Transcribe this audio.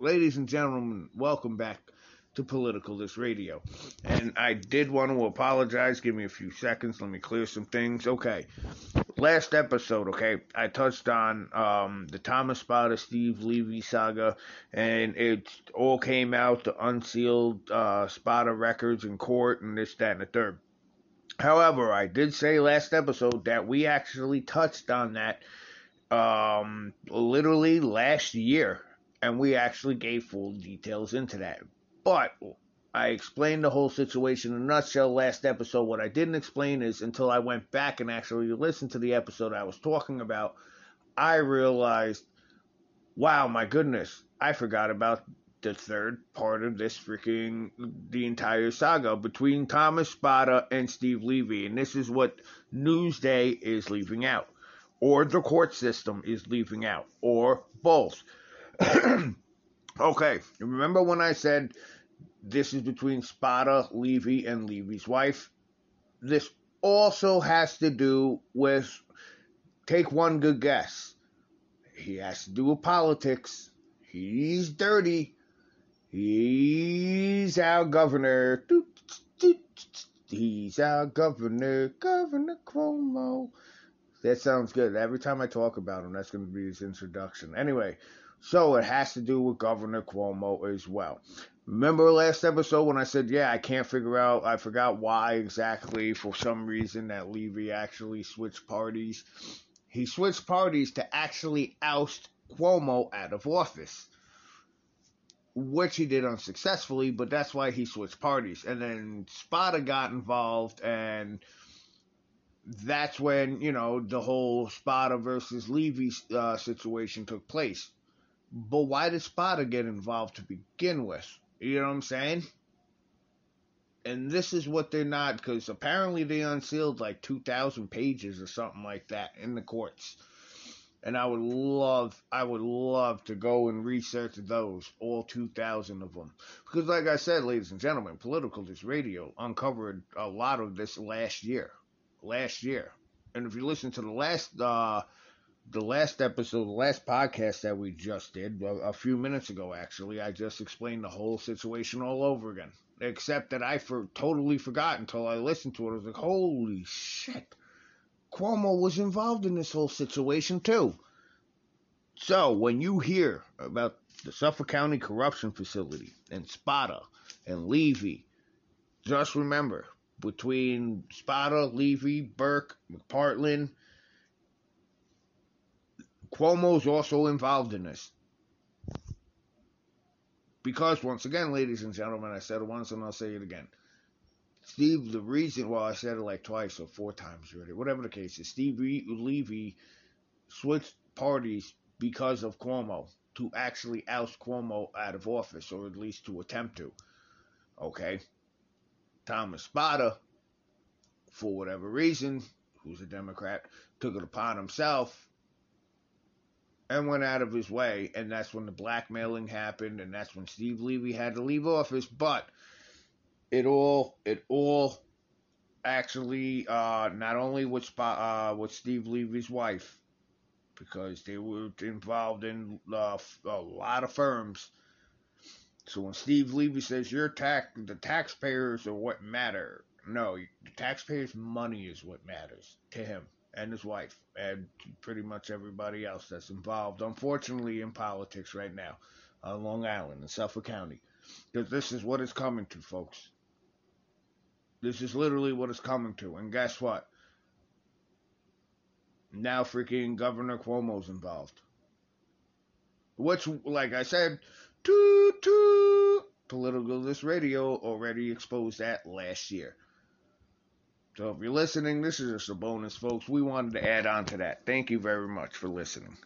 ladies and gentlemen, welcome back to Politicalist Radio. And I did want to apologize. Give me a few seconds. Let me clear some things. Okay. Last episode, okay, I touched on um, the Thomas Spota, Steve Levy saga, and it all came out, the unsealed uh, Spota records in court, and this, that, and the third. However, I did say last episode that we actually touched on that um, literally last year, and we actually gave full details into that. But I explained the whole situation in a nutshell last episode. What I didn't explain is until I went back and actually listened to the episode I was talking about, I realized, wow, my goodness, I forgot about the third part of this freaking the entire saga between Thomas Spota and Steve Levy, and this is what Newsday is leaving out, or the court system is leaving out, or both. okay, remember when I said this is between Spota, Levy, and Levy's wife? This also has to do with take one good guess. He has to do with politics. He's dirty. He's our governor. He's our governor, Governor Cuomo. That sounds good. Every time I talk about him, that's going to be his introduction. Anyway, so it has to do with Governor Cuomo as well. Remember last episode when I said, yeah, I can't figure out, I forgot why exactly, for some reason, that Levy actually switched parties. He switched parties to actually oust Cuomo out of office which he did unsuccessfully, but that's why he switched parties. And then Spota got involved, and that's when, you know, the whole Spota versus Levy uh, situation took place. But why did Spota get involved to begin with? You know what I'm saying? And this is what they're not, because apparently they unsealed like 2,000 pages or something like that in the courts and I would love, I would love to go and research those, all 2,000 of them. Because, like I said, ladies and gentlemen, Politicalist Radio uncovered a lot of this last year. Last year. And if you listen to the last, uh, the last episode, the last podcast that we just did, a, few minutes ago, actually, I just explained the whole situation all over again. Except that I for totally forgot until I listened to it. I was like, holy shit Cuomo was involved in this whole situation too. So when you hear about the Suffolk County Corruption Facility and Spota and Levy, just remember between Spota, Levy, Burke, McPartland, Cuomo's also involved in this. Because once again, ladies and gentlemen, I said it once and I'll say it again. Steve, the reason, well, I said it like twice or four times already, whatever the case is, Steve Levy switched parties because of Cuomo to actually oust Cuomo out of office, or at least to attempt to. Okay? Thomas Spota, for whatever reason, who's a Democrat, took it upon himself and went out of his way, and that's when the blackmailing happened, and that's when Steve Levy had to leave office. But it all it all actually uh, not only with uh, with Steve Levy's wife because they were involved in uh, a lot of firms. So when Steve Levy says your tax the taxpayers are what matter, no, the taxpayers' money is what matters to him and his wife and pretty much everybody else that's involved, unfortunately, in politics right now on Long Island in Suffolk County. Because this is what it's coming to, folks. This is literally what it's coming to. And guess what? Now freaking Governor Cuomo's involved. Which, like I said, toot toot, this Radio already exposed that last year. So if you're listening, this is just a bonus, folks. We wanted to add on to that. Thank you very much for listening.